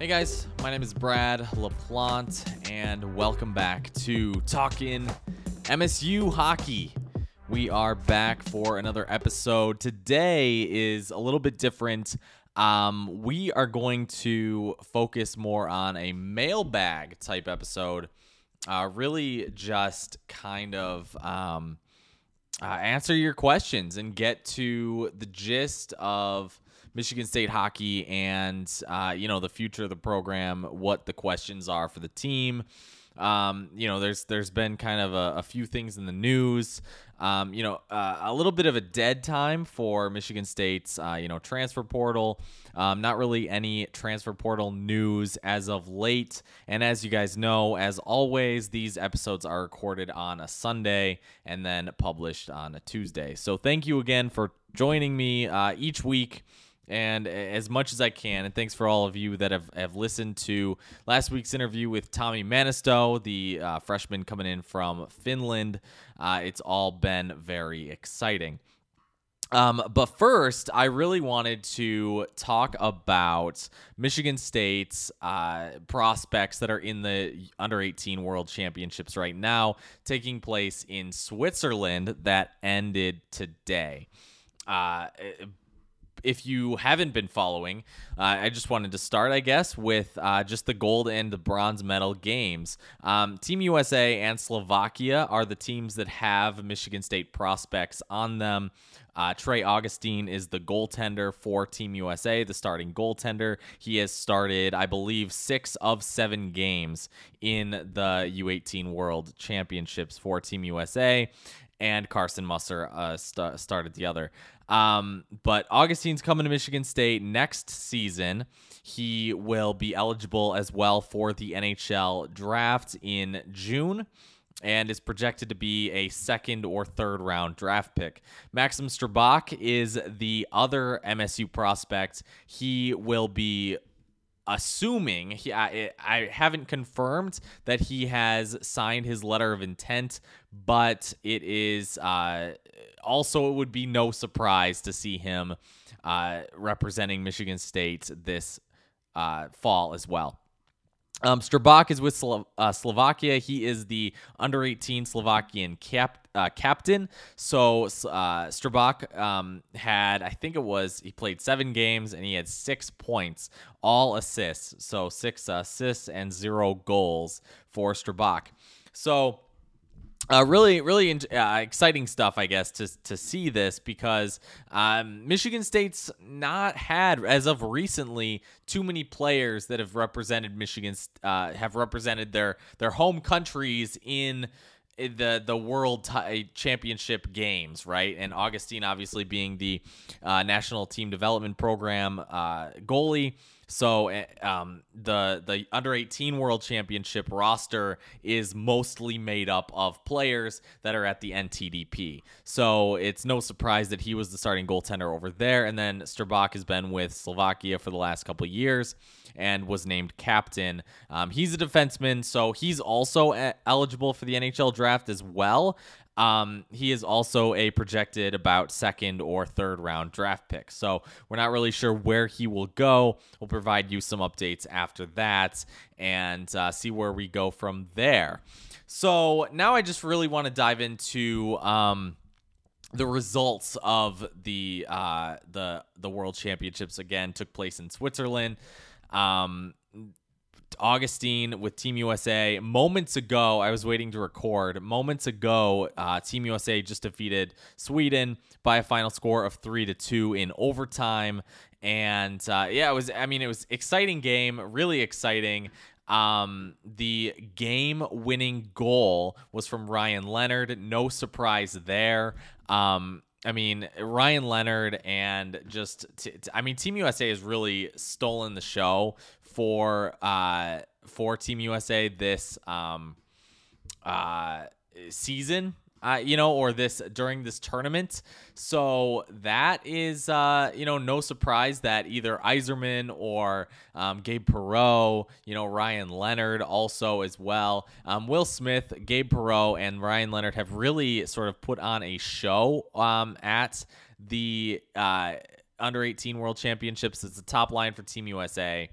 Hey guys, my name is Brad LaPlante, and welcome back to Talking MSU Hockey. We are back for another episode. Today is a little bit different. Um, we are going to focus more on a mailbag type episode. Uh, really, just kind of um, uh, answer your questions and get to the gist of Michigan State hockey and uh, you know the future of the program, what the questions are for the team. Um, you know, there's there's been kind of a, a few things in the news. Um, you know, uh, a little bit of a dead time for Michigan State's uh, you know transfer portal. Um, not really any transfer portal news as of late. And as you guys know, as always, these episodes are recorded on a Sunday and then published on a Tuesday. So thank you again for joining me uh, each week and as much as I can. And thanks for all of you that have, have listened to last week's interview with Tommy Manisto, the uh, freshman coming in from Finland. Uh, it's all been very exciting. Um, but first, I really wanted to talk about Michigan State's uh, prospects that are in the under 18 World Championships right now, taking place in Switzerland that ended today. Uh, if you haven't been following, uh, I just wanted to start, I guess, with uh, just the gold and the bronze medal games. Um, Team USA and Slovakia are the teams that have Michigan State prospects on them. Uh, Trey Augustine is the goaltender for Team USA, the starting goaltender. He has started, I believe, six of seven games in the U18 World Championships for Team USA and Carsen Musser uh, st- started the other. Um, but Augustine's coming to Michigan State next season. He will be eligible as well for the NHL draft in June and is projected to be a second or third round draft pick. Maxim Strbak is the other MSU prospect. He will be assuming he I, I haven't confirmed that he has signed his letter of intent but it is uh, also it would be no surprise to see him uh, representing Michigan State this uh, fall as well. Um, Strbak is with Slo- uh, Slovakia. He is the under 18 Slovakian cap- uh, captain. So uh, Strbak um, had, I think it was, he played seven games and he had six points, all assists. So six assists and zero goals for Strbak. So uh, really, really uh, exciting stuff, I guess, to to see this because um, Michigan State's not had, as of recently, too many players that have represented Michigan, uh, have represented their their home countries in the the world t- championship games, right? And Augustine obviously being the uh, national team development program uh, goalie. So eh, um, the the under 18 world championship roster is mostly made up of players that are at the NTDP. So it's no surprise that he was the starting goaltender over there. And then Strbak has been with Slovakia for the last couple years and was named captain. Um, he's a defenseman, so he's also eligible for the NHL draft as well. Um, he is also a projected about second or third round draft pick. So we're not really sure where he will go. We'll provide you some updates after that and uh, see where we go from there. So now I just really want to dive into. Um, the results of the uh, the the World Championships again took place in Switzerland. Um, Augustine with Team USA. Moments ago, I was waiting to record. Moments ago, uh, Team USA just defeated Sweden by a final score of three to two in overtime. And uh, yeah, it was. I mean, it was exciting game, really exciting. Um, the game-winning goal was from Ryan Leonard. No surprise there. Um, I mean, Ryan Leonard and just, t- t- I mean, Team USA has really stolen the show for uh, for Team USA this um, uh, season. Uh, you know, or this during this tournament. So that is, uh, you know, no surprise that either Yzerman or um, Gabe Perreault, you know, Ryan Leonard also as well. Um, Will Smith, Gabe Perreault, and Ryan Leonard have really sort of put on a show um, at the uh, under 18 World Championships. It's the top line for Team USA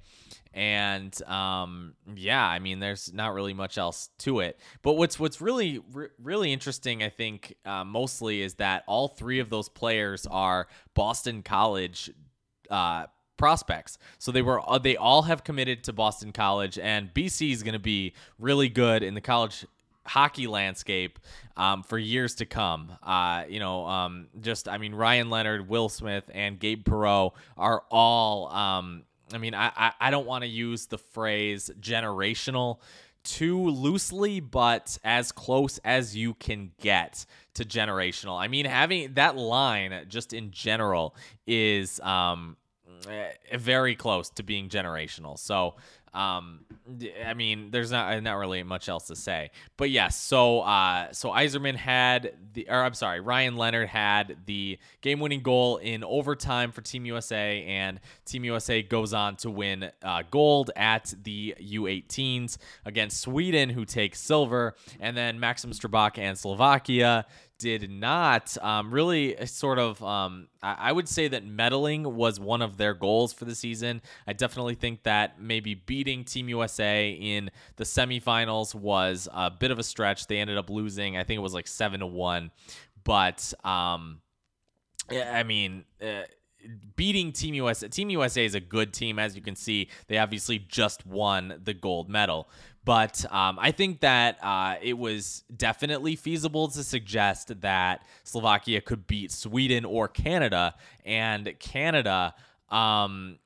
And um, yeah, I mean, there's not really much else to it. But what's what's really re- really interesting, I think, uh, mostly is that all three of those players are Boston College uh, prospects. So they were uh, they all have committed to Boston College, and BC is going to be really good in the college hockey landscape um, for years to come. Uh, you know, um, just I mean, Ryan Leonard, Will Smith, and Gabe Perreault are all. Um, I mean, I I, I don't want to use the phrase generational too loosely, but as close as you can get to generational. I mean, having that line just in general is um, eh, very close to being generational. So um, I mean, there's not not really much else to say. But yes, so uh, so Yzerman had the, or I'm sorry, Ryan Leonard had the game-winning goal in overtime for Team USA, and Team USA goes on to win uh, gold at the U18s against Sweden, who takes silver, and then Maxim Strbak and Slovakia did not um, really uh, sort of. Um, I, would say that medaling was one of their goals for the season. I definitely think that maybe beating Team USA in the semifinals was a bit of a stretch. They ended up losing. I think it was like seven to one, but um, I mean. Uh, beating Team USA. Team USA is a good team, as you can see. They obviously just won the gold medal. But um, I think that uh, it was definitely feasible to suggest that Slovakia could beat Sweden or Canada, and Canada um,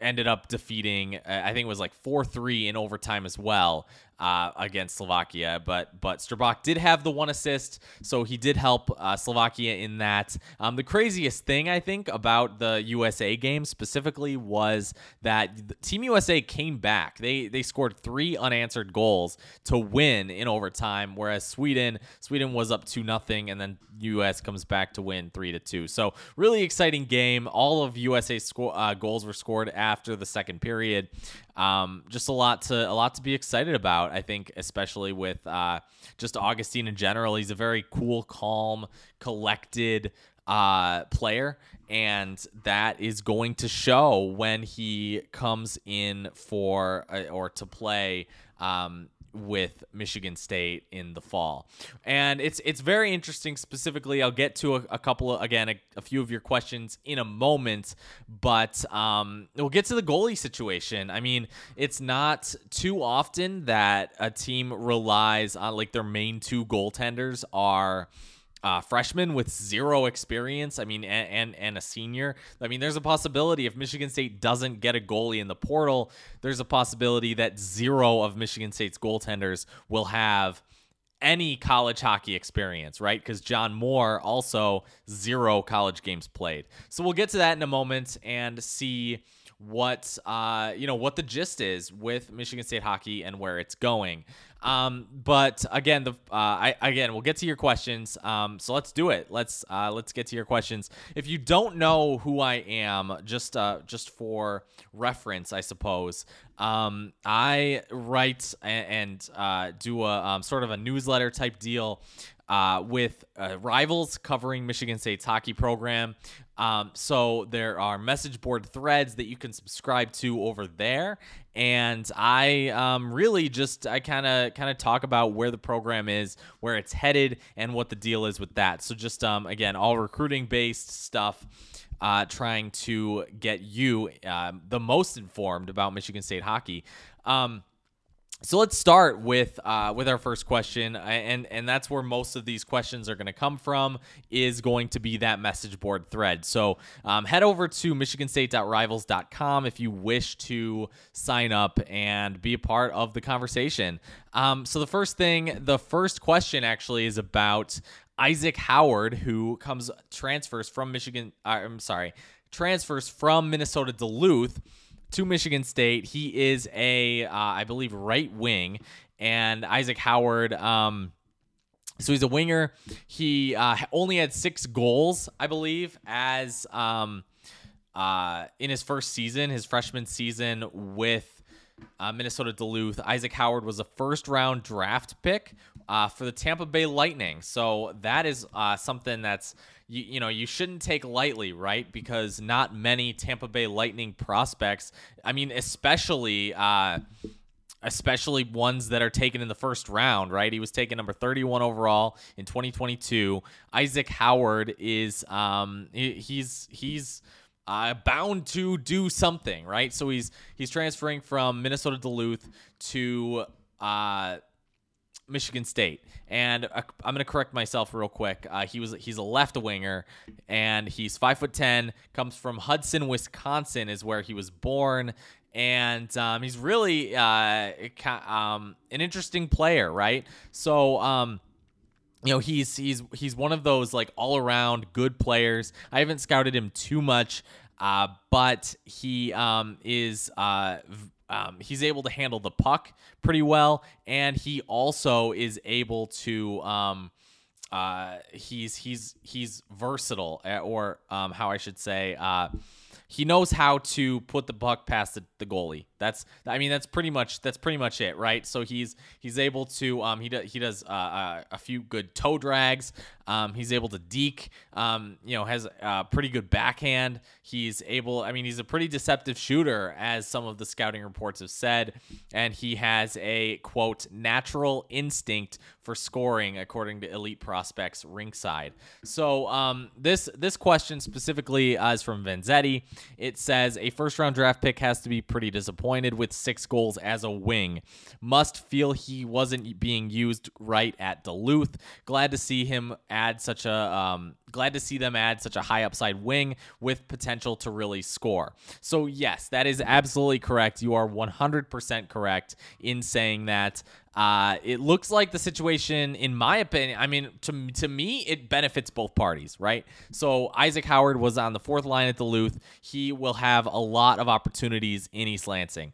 ended up defeating. I think it was like four three in overtime as well uh, against Slovakia. But but Strbak did have the one assist, so he did help uh, Slovakia in that. Um, the craziest thing I think about the USA game specifically was that Team USA came back. They they scored three unanswered goals to win in overtime, whereas Sweden Sweden was up two nothing, and then US comes back to win three to two. So really exciting game. All of USA uh, goals were scored after the second period. Um, just a lot to a lot to be excited about. I think, especially with uh, just Augustine in general. He's a very cool, calm, collected uh, player, and that is going to show when he comes in for uh, or to play um, with Michigan State in the fall. And it's it's very interesting specifically. I'll get to a, a couple of again a, a, few of your questions in a moment, but um, we'll get to the goalie situation. I mean, it's not too often that a team relies on like their main two goaltenders are uh, freshman with zero experience. I mean, and, and, and a senior. I mean, there's a possibility if Michigan State doesn't get a goalie in the portal, there's a possibility that zero of Michigan State's goaltenders will have any college hockey experience, right? Because John Moore also zero college games played. So we'll get to that in a moment and see what uh you know what the gist is with Michigan State hockey and where it's going. Um, but again, the uh, I again we'll get to your questions. Um, so let's do it. Let's uh, let's get to your questions. If you don't know who I am, just uh, just for reference, I suppose. Um, I write and, and uh, do a um, sort of a newsletter type deal uh, with uh, rivals covering Michigan State's hockey program. Um, so there are message board threads that you can subscribe to over there, and I um, really just I kind of kind of talk about where the program is, where it's headed, and what the deal is with that. So just um, again, all recruiting based stuff. Uh, trying to get you uh, the most informed about Michigan State hockey. Um, so let's start with uh, with our first question, and and that's where most of these questions are going to come from. Is going to be that message board thread. So um, head over to MichiganState.Rivals.com if you wish to sign up and be a part of the conversation. Um, so the first thing, the first question actually is about Isaac Howard, who comes transfers from Michigan. Uh, I'm sorry, transfers from Minnesota Duluth to Michigan State. He is a, uh, I believe, right wing, and Isaac Howard. Um, so he's a winger. He uh, only had six goals, I believe, as um, uh, in his first season, his freshman season with uh, Minnesota Duluth. Isaac Howard was a first round draft pick uh, for the Tampa Bay Lightning. So that is uh, something that's you, you know you shouldn't take lightly, right? Because not many Tampa Bay Lightning prospects. I mean, especially. Uh, especially ones that are taken in the first round, right? He was taken number 31 overall in 2022. Isaac Howard is um he, he's he's uh, bound to do something, right? So he's he's transferring from Minnesota Duluth to uh Michigan State, and uh, I'm going to correct myself real quick. Uh, he was he's a left winger, and he's five foot ten. Comes from Hudson, Wisconsin, is where he was born, and um, he's really uh, um, an interesting player, right? So. Um, you know he's he's he's one of those like all around good players. I haven't scouted him too much, uh, but he um, is uh, um, he's able to handle the puck pretty well, and he also is able to. Um, uh, he's he's he's versatile, eh, or um, how I should say. Uh, he knows how to put the puck past the, the goalie. That's I mean that's pretty much that's pretty much it, right? So he's he's able to um he does he does uh, uh, a few good toe drags. Um, he's able to deke. Um, you know has a pretty good backhand. He's able. I mean he's a pretty deceptive shooter, as some of the scouting reports have said, and he has a quote natural instinct for scoring, according to Elite Prospects Rinkside. So um this this question specifically uh, is from Vanzetti. It says a first round draft pick has to be pretty disappointing disappointed with six goals as a wing. Must feel he wasn't being used right at Duluth. Glad to see him add such a um, glad to see them add such a high upside wing with potential to really score. So yes, that is absolutely correct. You are 100% correct in saying that uh, it looks like the situation, in my opinion, I mean, to, to me, it benefits both parties, right? So Isaac Howard was on the fourth line at Duluth. He will have a lot of opportunities in East Lansing.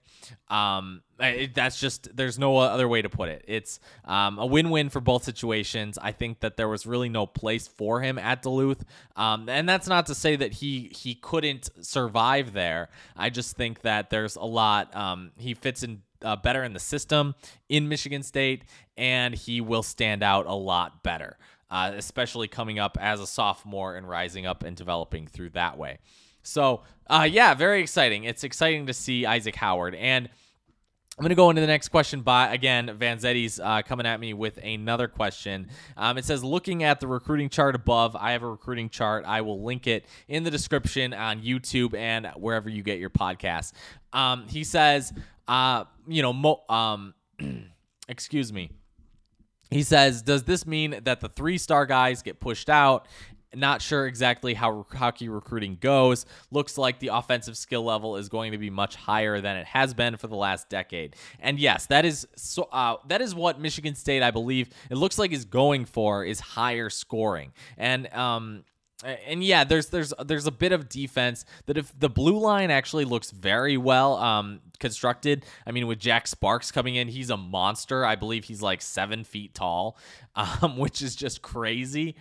Um, it, that's just there's no other way to put it. It's um, a win-win for both situations. I think that there was really no place for him at Duluth, um, and that's not to say that he he couldn't survive there. I just think that there's a lot. Um, he fits in uh, better in the system in Michigan State, and he will stand out a lot better, uh, especially coming up as a sophomore and rising up and developing through that way. So, uh, yeah, very exciting. It's exciting to see Isaac Howard. And I'm going to go into the next question. By again, Vanzetti's uh, coming at me with another question. Um, it says, looking at the recruiting chart above, I have a recruiting chart. I will link it in the description on YouTube and wherever you get your podcasts. Um, he says, uh, you know, mo- um, excuse me. He says, does this mean that the three star guys get pushed out not sure exactly how hockey recruiting goes. Looks like the offensive skill level is going to be much higher than it has been for the last decade. And yes, that is so. Uh, that is what Michigan State, I believe, it looks like is going for is higher scoring. And um, and yeah, there's there's there's a bit of defense that if the blue line actually looks very well um, constructed. I mean, with Jack Sparks coming in, he's a monster. I believe he's like seven feet tall, um, which is just crazy.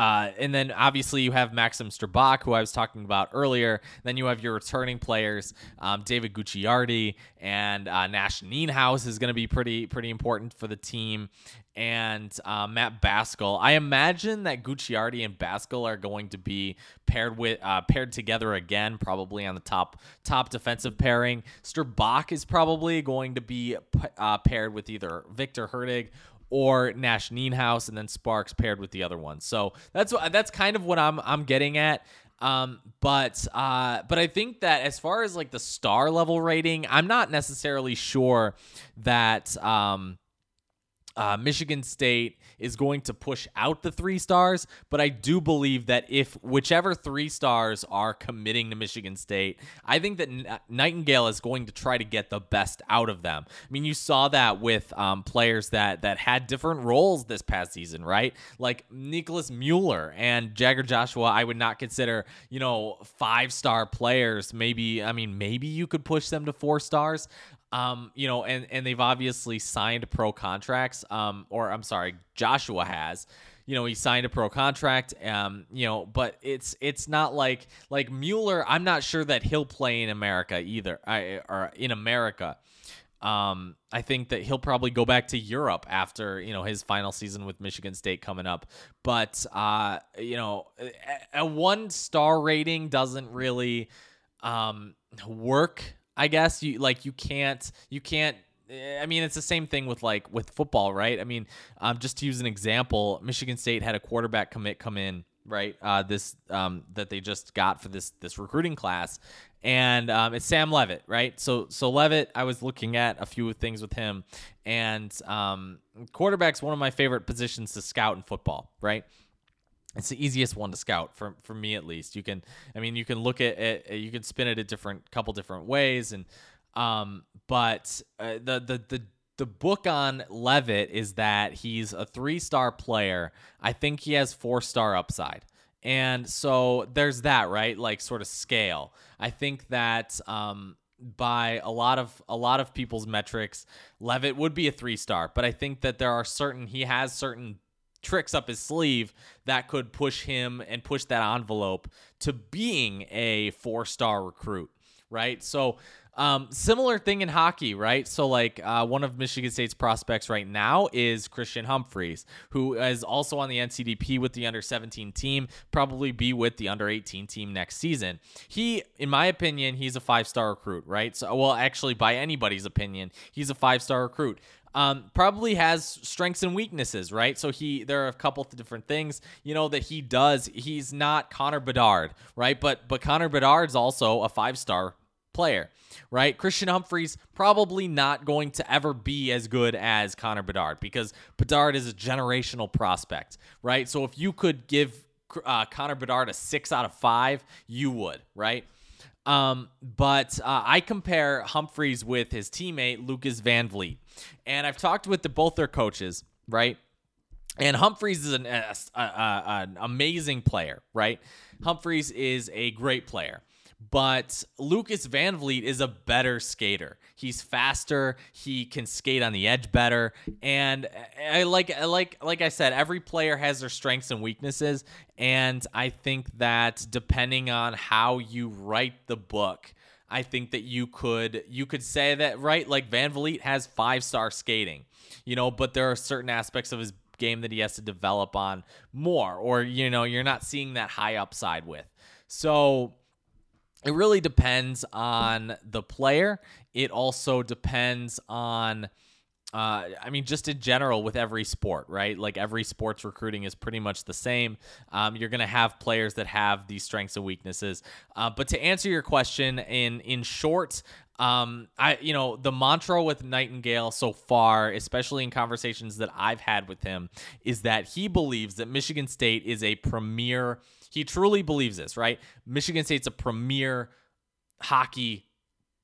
Uh, and then obviously you have Maxim Strbak, who I was talking about earlier. Then you have your returning players, um, David Gucciardi and uh, Nash Nienhuis is going to be pretty pretty important for the team, and uh, Matt Basgall. I imagine that Gucciardi and Basgall are going to be paired with uh, paired together again, probably on the top top defensive pairing. Strbak is probably going to be uh, paired with either Viktor Hurtig or Nash Nienhuis, and then Sparks paired with the other one. So that's that's kind of what I'm I'm getting at. Um, but uh, but I think that as far as like the star level rating, I'm not necessarily sure that um, uh, Michigan State is going to push out the three stars, but I do believe that if whichever three stars are committing to Michigan State, I think that N- Nightingale is going to try to get the best out of them. I mean, you saw that with um, players that that had different roles this past season, right? Like Nicholas Mueller and Jagger Joshua. I would not consider, you know, five star players. Maybe I mean, maybe you could push them to four stars. Um, you know, and and they've obviously signed pro contracts. Um, or I'm sorry, Joshua has. You know, he signed a pro contract. Um, you know, but it's it's not like like Mueller. I'm not sure that he'll play in America either. I or in America. Um, I think that he'll probably go back to Europe after you know his final season with Michigan State coming up. But uh, you know, a, a one star rating doesn't really um, work. I guess you like you can't you can't I mean, it's the same thing with like with football, right? I mean, um, just to use an example, Michigan State had a quarterback commit come in, right? Uh, this um, that they just got for this this recruiting class, and um, it's Sam Leavitt, right? So so Leavitt, I was looking at a few things with him, and um, quarterback's one of my favorite positions to scout in football, right? It's the easiest one to scout for for me at least. You can, I mean, you can look at it, you can spin it a different couple different ways, and um, but uh, the the the the book on Leavitt is that he's a three star player. I think he has four star upside. And so there's that, right? Like sort of scale. I think that um, by a lot of a lot of people's metrics, Leavitt would be a three star, but I think that there are certain he has certain tricks up his sleeve that could push him and push that envelope to being a four star recruit, right? So um, similar thing in hockey, right? So, like, uh, one of Michigan State's prospects right now is Christian Humphreys, who is also on the NTDP with the under 17 team, probably be with the under 18 team next season. He, in my opinion, he's a five star recruit, right? So, well, actually, by anybody's opinion, he's a five star recruit. Um, probably has strengths and weaknesses, right? So he there are a couple of different things, you know, that he does. He's not Connor Bedard, right? But but Connor Bedard's also a five star player, right? Christian Humphreys probably not going to ever be as good as Connor Bedard because Bedard is a generational prospect, right? So if you could give uh, Connor Bedard a six out of five, you would, right? Um, but uh, I compare Humphreys with his teammate Lucas Van Vliet, and I've talked with the, both their coaches, right? And Humphreys is an, an amazing player, right? Humphreys is a great player but Lucas Van Vliet is a better skater. He's faster. He can skate on the edge better. And I like like like I said, every player has their strengths and weaknesses. And I think that depending on how you write the book, I think that you could you could say that right. Like Van Vliet has five star skating, you know, but there are certain aspects of his game that he has to develop on more, or you know, you're not seeing that high upside with. So it really depends on the player. It also depends on, uh, I mean, just in general with every sport, right? Like every sports recruiting is pretty much the same. Um, you're going to have players that have these strengths and weaknesses. Uh, but to answer your question in in short, um, I you know the mantra with Nightingale so far, especially in conversations that I've had with him, is that he believes that Michigan State is a premier he truly believes this, right? Michigan State's a premier hockey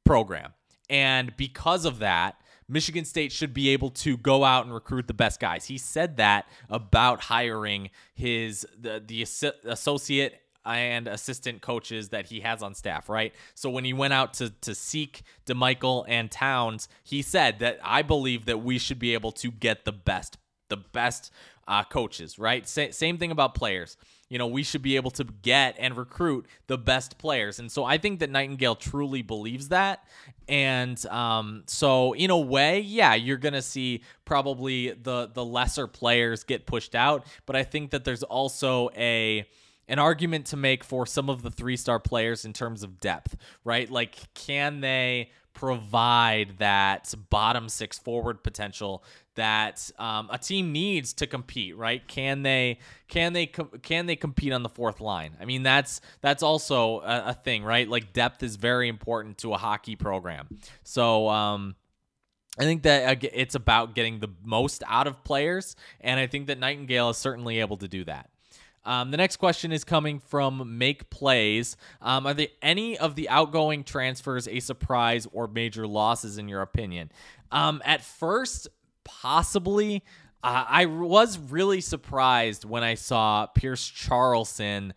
program. And because of that, Michigan State should be able to go out and recruit the best guys. He said that about hiring his the the associate and assistant coaches that he has on staff, right? So when he went out to to seek DeMichiel and Towns, he said that I believe that we should be able to get the best the best uh, coaches, right? Sa- same thing about players. You know, we should be able to get and recruit the best players. And so I think that Nightingale truly believes that. And um, so, in a way, yeah, you're to see probably the, the lesser players get pushed out. But I think that there's also a an argument to make for some of the three star players in terms of depth, right? Like, can they provide that bottom six forward potential that um, a team needs to compete right can they can they can they compete on the fourth line i mean that's that's also a, a thing right like depth is very important to a hockey program so um, I think that it's about getting the most out of players, and I think that Nightingale is certainly able to do that. Um, the next question is coming from Make Plays. Um, are there any of the outgoing transfers a surprise or major losses in your opinion? Um, at first, possibly. Uh, I was really surprised when I saw Pierce Charleson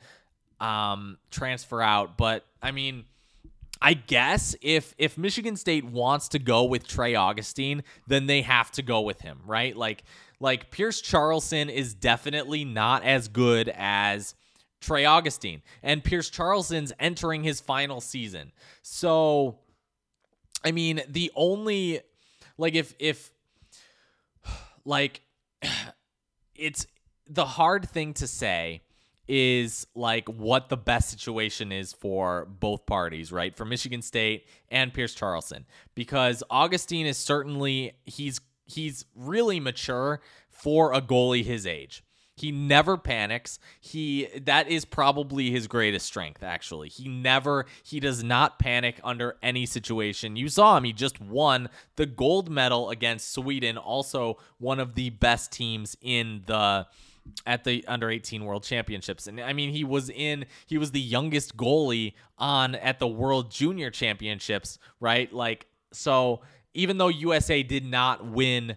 um, transfer out, but I mean. I guess if if Michigan State wants to go with Trey Augustine, then they have to go with him, right? Like like Pierce Charleson is definitely not as good as Trey Augustine. And Pierce Charleson's entering his final season. So I mean, the only like if if like it's the hard thing to say is like what the best situation is for both parties, right? For Michigan State and Pierce Charleson because Augustine is certainly he's he's really mature for a goalie his age. He never panics. He that is probably his greatest strength actually. He never he does not panic under any situation. You saw him, he just won the gold medal against Sweden, also one of the best teams in the at the under 18 world championships and i mean he was in he was the youngest goalie on at the world junior championships right like so even though usa did not win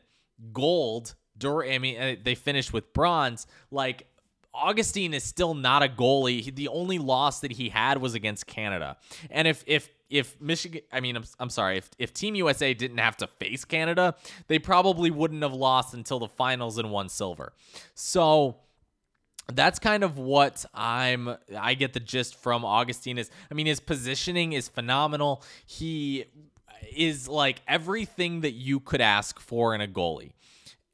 gold during, I mean, uh, they finished with bronze. Like Augustine is still not a goalie. The only loss that he had was against Canada. And if if if Michigan, I mean, I'm, I'm sorry, if, if Team USA didn't have to face Canada, they probably wouldn't have lost until the finals and won silver. So that's kind of what I'm I get the gist from Augustine is I mean his positioning is phenomenal. He is like everything that you could ask for in a goalie.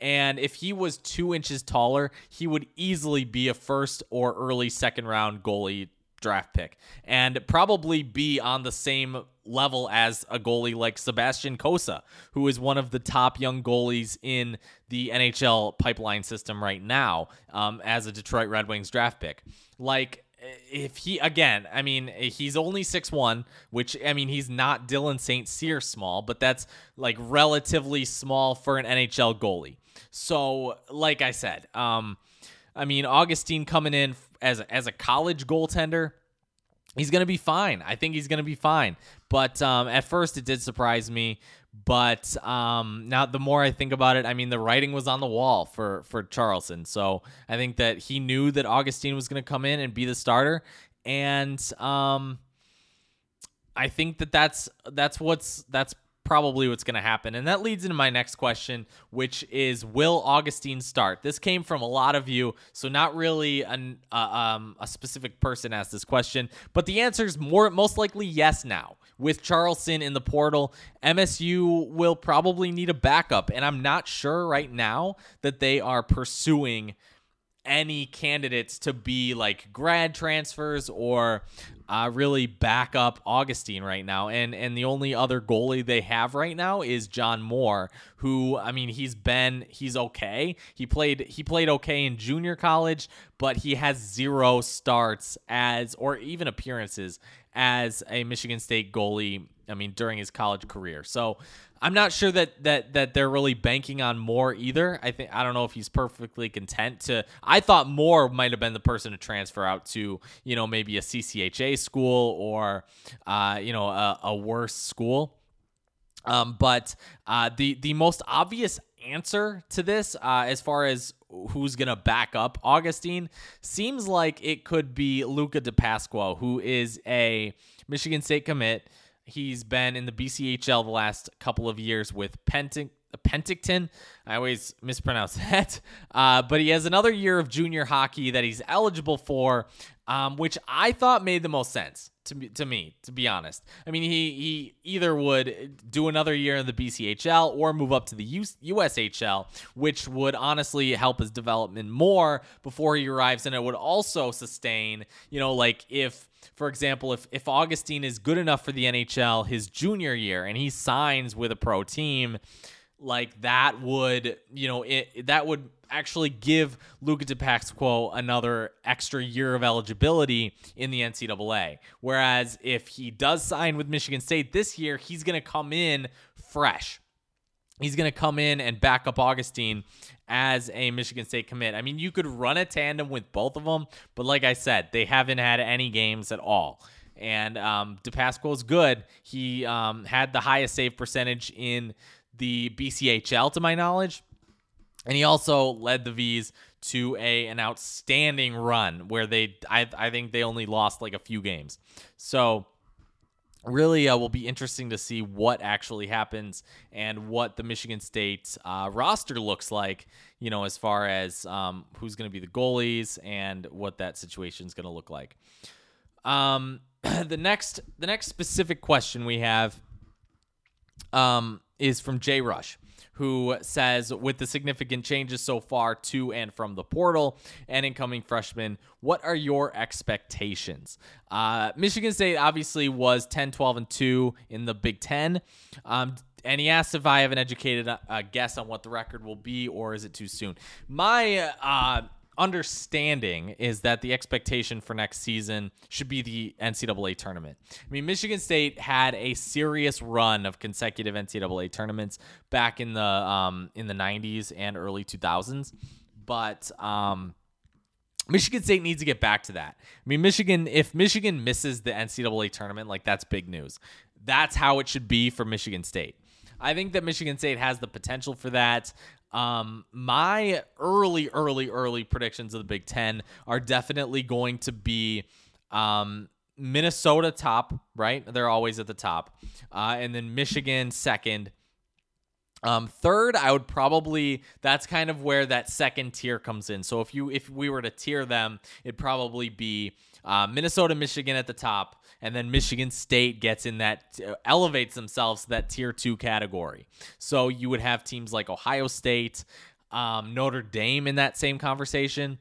And if he was two inches taller, he would easily be a first or early second round goalie draft pick and probably be on the same level as a goalie like Sebastian Cossa, who is one of the top young goalies in the NHL pipeline system right now um, as a Detroit Red Wings draft pick. Like, if he again, I mean, he's only six one, which I mean, he's not Dylan St. Cyr small, but that's like relatively small for an NHL goalie. So, like I said, um, I mean, Augustine coming in as a, as a college goaltender, he's gonna be fine. I think he's gonna be fine. But um, at first, it did surprise me. But um, now, the more I think about it, I mean, the writing was on the wall for for Charleson. So I think that he knew that Augustine was gonna come in and be the starter, and um, I think that that's that's what's that's probably what's going to happen. And that leads into my next question, which is Will Augustine start? This came from a lot of you, so not really an, uh, um, a specific person asked this question, but the answer is more most likely yes now. With Charleson in the portal, MSU will probably need a backup, and I'm not sure right now that they are pursuing any candidates to be like grad transfers or uh, really back up Augustine right now. And and the only other goalie they have right now is John Moore, who I mean he's been he's okay. He played he played okay in junior college, but he has zero starts as or even appearances as a Michigan State goalie. I mean during his college career. So I'm not sure that that that they're really banking on Moore either. I think I don't know if he's perfectly content to. I thought Moore might have been the person to transfer out to, you know, maybe a CCHA school or, uh, you know, a, a worse school. Um, but uh, the the most obvious answer to this, uh, as far as who's gonna back up Augustine, seems like it could be Luca Di Pasquo, who is a Michigan State commit. He's been in the BCHL the last couple of years with Pentic- Penticton. I always mispronounce that. Uh, but he has another year of junior hockey that he's eligible for, um, which I thought made the most sense to to me, to be honest. I mean, he he either would do another year in the BCHL or move up to the US, USHL, which would honestly help his development more before he arrives, and it would also sustain, you know, like if for example, if if Augustine is good enough for the NHL his junior year and he signs with a pro team, like that would you know it that would actually give Luca Di Pasquo another extra year of eligibility in the NCAA. Whereas if he does sign with Michigan State this year, he's going to come in fresh. He's going to come in and back up Augustine as a Michigan State commit. I mean, you could run a tandem with both of them, but like I said, they haven't had any games at all. And um, Di Pasquo is good. He um, had the highest save percentage in the BCHL, to my knowledge. And he also led the Vees to a an outstanding run where they I, I think they only lost like a few games. So really uh, will be interesting to see what actually happens and what the Michigan State uh, roster looks like, you know, as far as um, who's going to be the goalies and what that situation is going to look like. Um, the next the next specific question we have um, is from Jay Rush who says, with the significant changes so far to and from the portal and incoming freshmen, what are your expectations? Uh, Michigan State obviously was 10, 12, and 2 in the Big Ten. Um, and he asked if I have an educated uh, guess on what the record will be, or is it too soon? My uh, understanding is that the expectation for next season should be the NCAA tournament. I mean, Michigan State had a serious run of consecutive NCAA tournaments back in the um, in the 90s and early 2000s, but um, Michigan State needs to get back to that. I mean, Michigan, if Michigan misses the NCAA tournament, like that's big news. That's how it should be for Michigan State. I think that Michigan State has the potential for that. Um, my early, early, early predictions of the Big Ten are definitely going to be um, Minnesota top, right? They're always at the top, uh, and then Michigan second. Um, third, I would probably that's kind of where that second tier comes in. So if you if we were to tier them, it'd probably be uh, Minnesota, Michigan at the top, and then Michigan State gets in that uh, elevates themselves to that tier two category. So you would have teams like Ohio State, um, Notre Dame in that same conversation.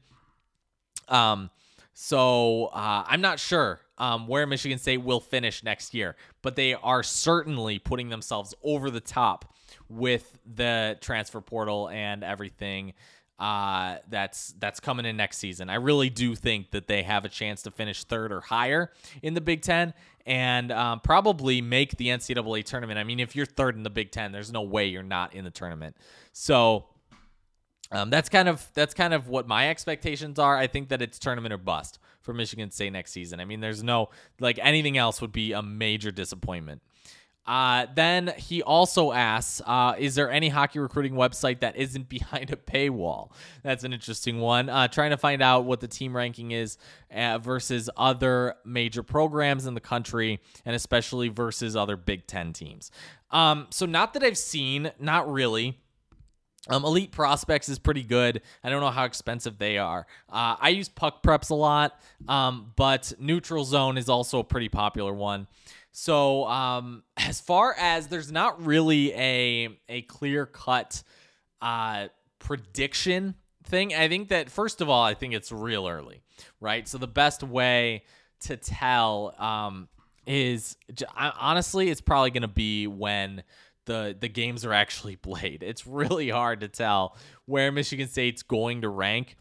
Um, so uh, I'm not sure um, where Michigan State will finish next year, but they are certainly putting themselves over the top with the transfer portal and everything uh, that's that's coming in next season. I really do think that they have a chance to finish third or higher in the Big Ten and um, probably make the NCAA tournament. I mean, if you're third in the Big Ten, there's no way you're not in the tournament. So um, that's kind of that's kind of what my expectations are. I think that it's tournament or bust for Michigan State next season. I mean, there's no like anything else would be a major disappointment. Uh, then he also asks, uh, is there any hockey recruiting website that isn't behind a paywall? That's an interesting one. Uh, trying to find out what the team ranking is uh, versus other major programs in the country, and especially versus other Big Ten teams. Um, so, not that I've seen, not really. Um, Elite Prospects is pretty good. I don't know how expensive they are. Uh, I use Puck Preps a lot, um, but Neutral Zone is also a pretty popular one. So um, as far as there's not really a a clear cut uh, prediction thing, I think that first of all, I think it's real early, right? So the best way to tell um, is honestly, it's probably going to be when the the games are actually played. It's really hard to tell where Michigan State's going to rank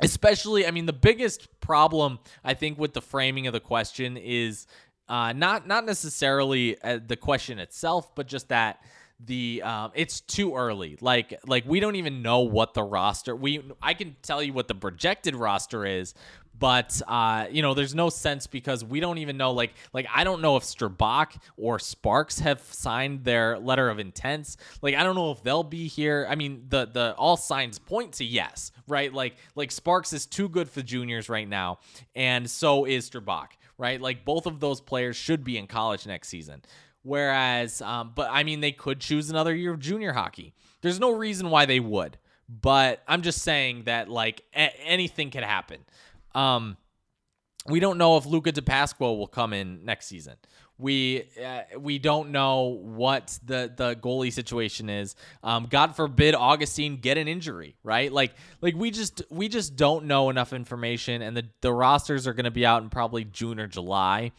especially i mean the biggest problem i think with the framing of the question is uh, not not necessarily uh, the question itself, but just that the um, it's too early. Like like we don't even know what the roster. We I can tell you what the projected roster is, but uh, you know, there's no sense because we don't even know. Like, like I don't know if Strabach or Sparks have signed their letter of intents. Like, I don't know if they'll be here. I mean, the the all signs point to yes, right? Like, like Sparks is too good for juniors right now, and so is Strabach right? Like both of those players should be in college next season. Whereas, um, but I mean, they could choose another year of junior hockey. There's no reason why they would, but I'm just saying that like a- anything could happen. Um, we don't know if Luca Di Pasquo will come in next season. We uh, we don't know what the the goalie situation is. Um, God forbid Augustine get an injury, right? Like like we just we just don't know enough information, and the the rosters are going to be out in probably June or July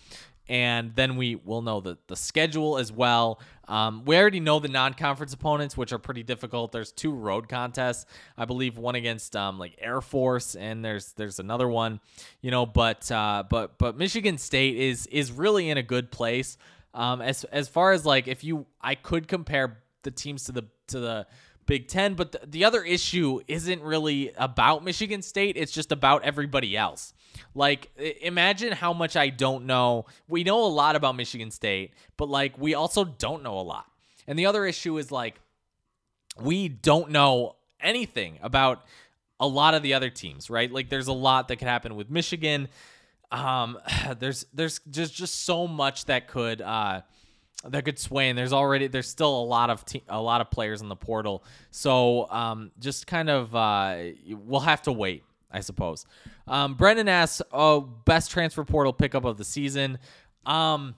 and then we will know the, the schedule as well. Um, we already know the non-conference opponents, which are pretty difficult. There's two road contests, I believe, one against um, like Air Force, and there's there's another one, you know. But uh, but but Michigan State is is really in a good place. Um, as as far as like if you, I could compare the teams to the to the Big Ten. But the, the other issue isn't really about Michigan State, it's just about everybody else. Like, imagine how much I don't know. We know a lot about Michigan State, but like, we also don't know a lot. And the other issue is like, we don't know anything about a lot of the other teams, right? Like, there's a lot that could happen with Michigan. Um, there's there's just just so much that could uh that could sway and there's already there's still a lot of te- a lot of players in the portal so um, just kind of uh, we'll have to wait i suppose um, brendan asks oh best transfer portal pickup of the season um,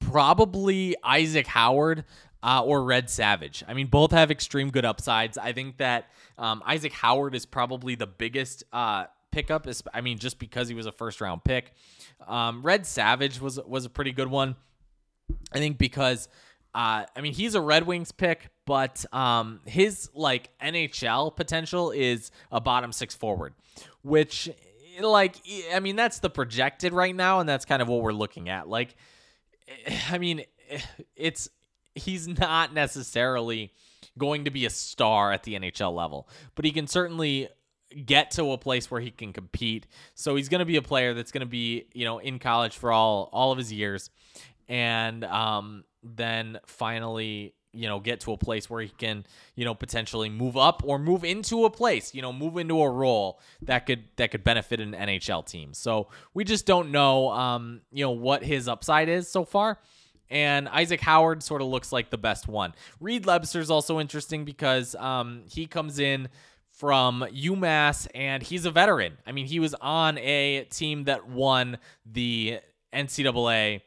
probably isaac howard uh, or Red Savage. I mean, both have extreme good upsides. I think that um, Isaac Howard is probably the biggest uh, pickup. Is I mean, just because he was a first round pick. Um, Red Savage was was a pretty good one. I think because uh, I mean he's a Red Wings pick, but um, his like NHL potential is a bottom six forward, which like I mean that's the projected right now, and that's kind of what we're looking at. Like, I mean, it's he's not necessarily going to be a star at the NHL level, but he can certainly get to a place where he can compete. So he's going to be a player that's going to be, you know, in college for all all of his years and um then finally you know get to a place where he can you know potentially move up or move into a place you know move into a role that could that could benefit an NHL team so we just don't know um you know what his upside is so far and Isaac Howard sort of looks like the best one. Reed Lebster is also interesting because um, he comes in from UMass and he's a veteran. I mean, he was on a team that won the NCAA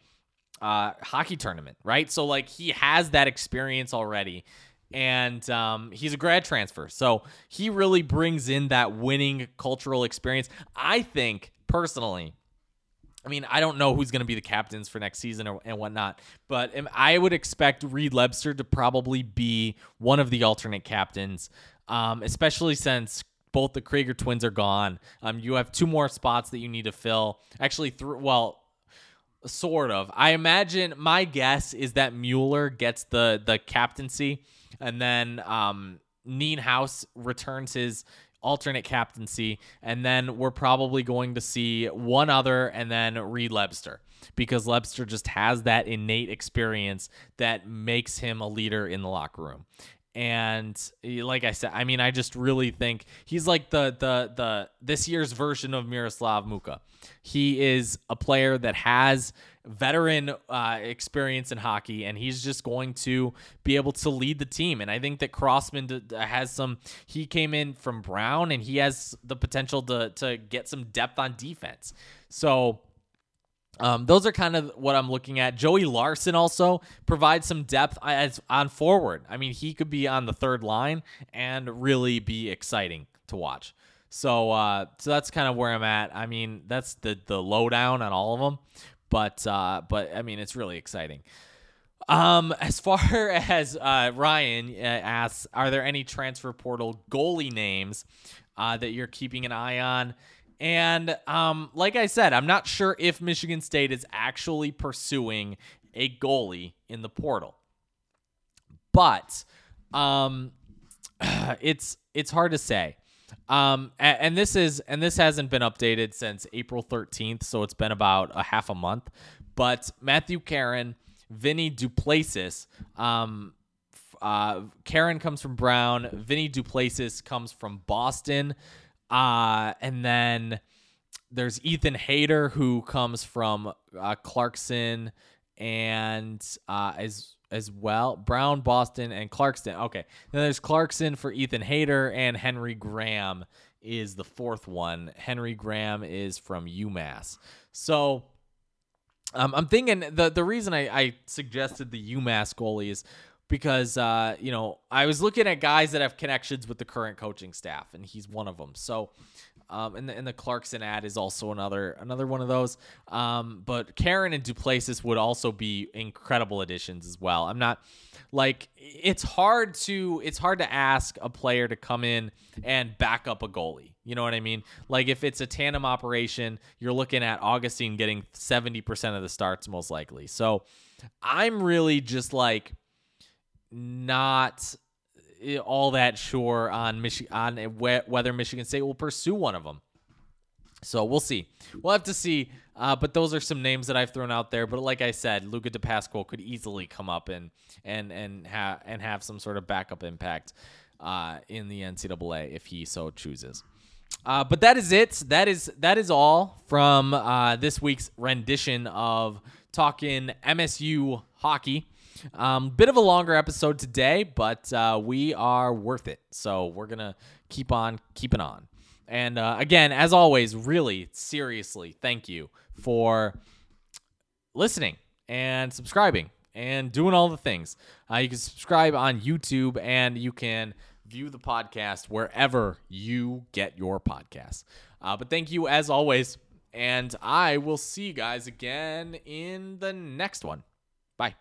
uh, hockey tournament, right? So like he has that experience already, and um, he's a grad transfer, so he really brings in that winning cultural experience. I think personally. I mean, I don't know who's going to be the captains for next season or, and whatnot, but I would expect Reed Lebster to probably be one of the alternate captains, um, especially since both the Krieger twins are gone. Um, you have two more spots that you need to fill. Actually, through well, Sort of. I imagine my guess is that Mueller gets the the captaincy, and then um, Nienhuis returns his alternate captaincy, and then we're probably going to see one other, and then Reed Lebster because Lebster just has that innate experience that makes him a leader in the locker room. And like I said, I mean, I just really think he's like the the the this year's version of Miroslav Mucha. He is a player that has veteran uh, experience in hockey, and he's just going to be able to lead the team. And I think that Crossman has some. He came in from Brown, and he has the potential to to get some depth on defense. So. Um, those are kind of what I'm looking at. Joey Larson also provides some depth as on forward. I mean, he could be on the third line and really be exciting to watch. So uh, so that's kind of where I'm at. I mean, that's the the lowdown on all of them, but uh, but I mean, it's really exciting. Um, as far as uh, Ryan uh, asks, are there any transfer portal goalie names uh, that you're keeping an eye on? And um, like I said, I'm not sure if Michigan State is actually pursuing a goalie in the portal, but um, it's it's hard to say. Um, and, and, this is and this hasn't been updated since April 13th, so it's been about a half a month. But Mathieu Caron, Vinny Duplessis, um, uh, Caron comes from Brown, Vinny Duplessis comes from Boston, uh, and then there's Ethan Haider who comes from uh, Clarkson and uh, as as well. Brown, Boston, and Clarkson. Okay. Then there's Clarkson for Ethan Haider, and Henry Graham is the fourth one. Henry Graham is from UMass. So um, I'm thinking the the reason I, I suggested the UMass goalie is because uh, you know I was looking at guys that have connections with the current coaching staff, and he's one of them. So um, and the, and the Clarkson ad is also another another one of those. Um, but Caron and Duplessis would also be incredible additions as well. I'm not like it's hard to it's hard to ask a player to come in and back up a goalie. You know what I mean? Like if it's a tandem operation, you're looking at Augustine getting 70% of the starts most likely. So I'm really just like not all that sure on Michi- on whether Michigan State will pursue one of them. So we'll see. We'll have to see. Uh, but those are some names that I've thrown out there. But like I said, Luca Di Pasquo could easily come up and and and have and have some sort of backup impact uh, in the NCAA if he so chooses. Uh, but that is it. That is that is all from uh, this week's rendition of talking MSU hockey. Um, bit of a longer episode today, but uh, we are worth it. So we're gonna keep on keeping on. And uh, again, as always, really seriously, thank you for listening and subscribing and doing all the things. Uh, you can subscribe on YouTube and you can view the podcast wherever you get your podcasts. Uh, but thank you as always. And I will see you guys again in the next one. Bye.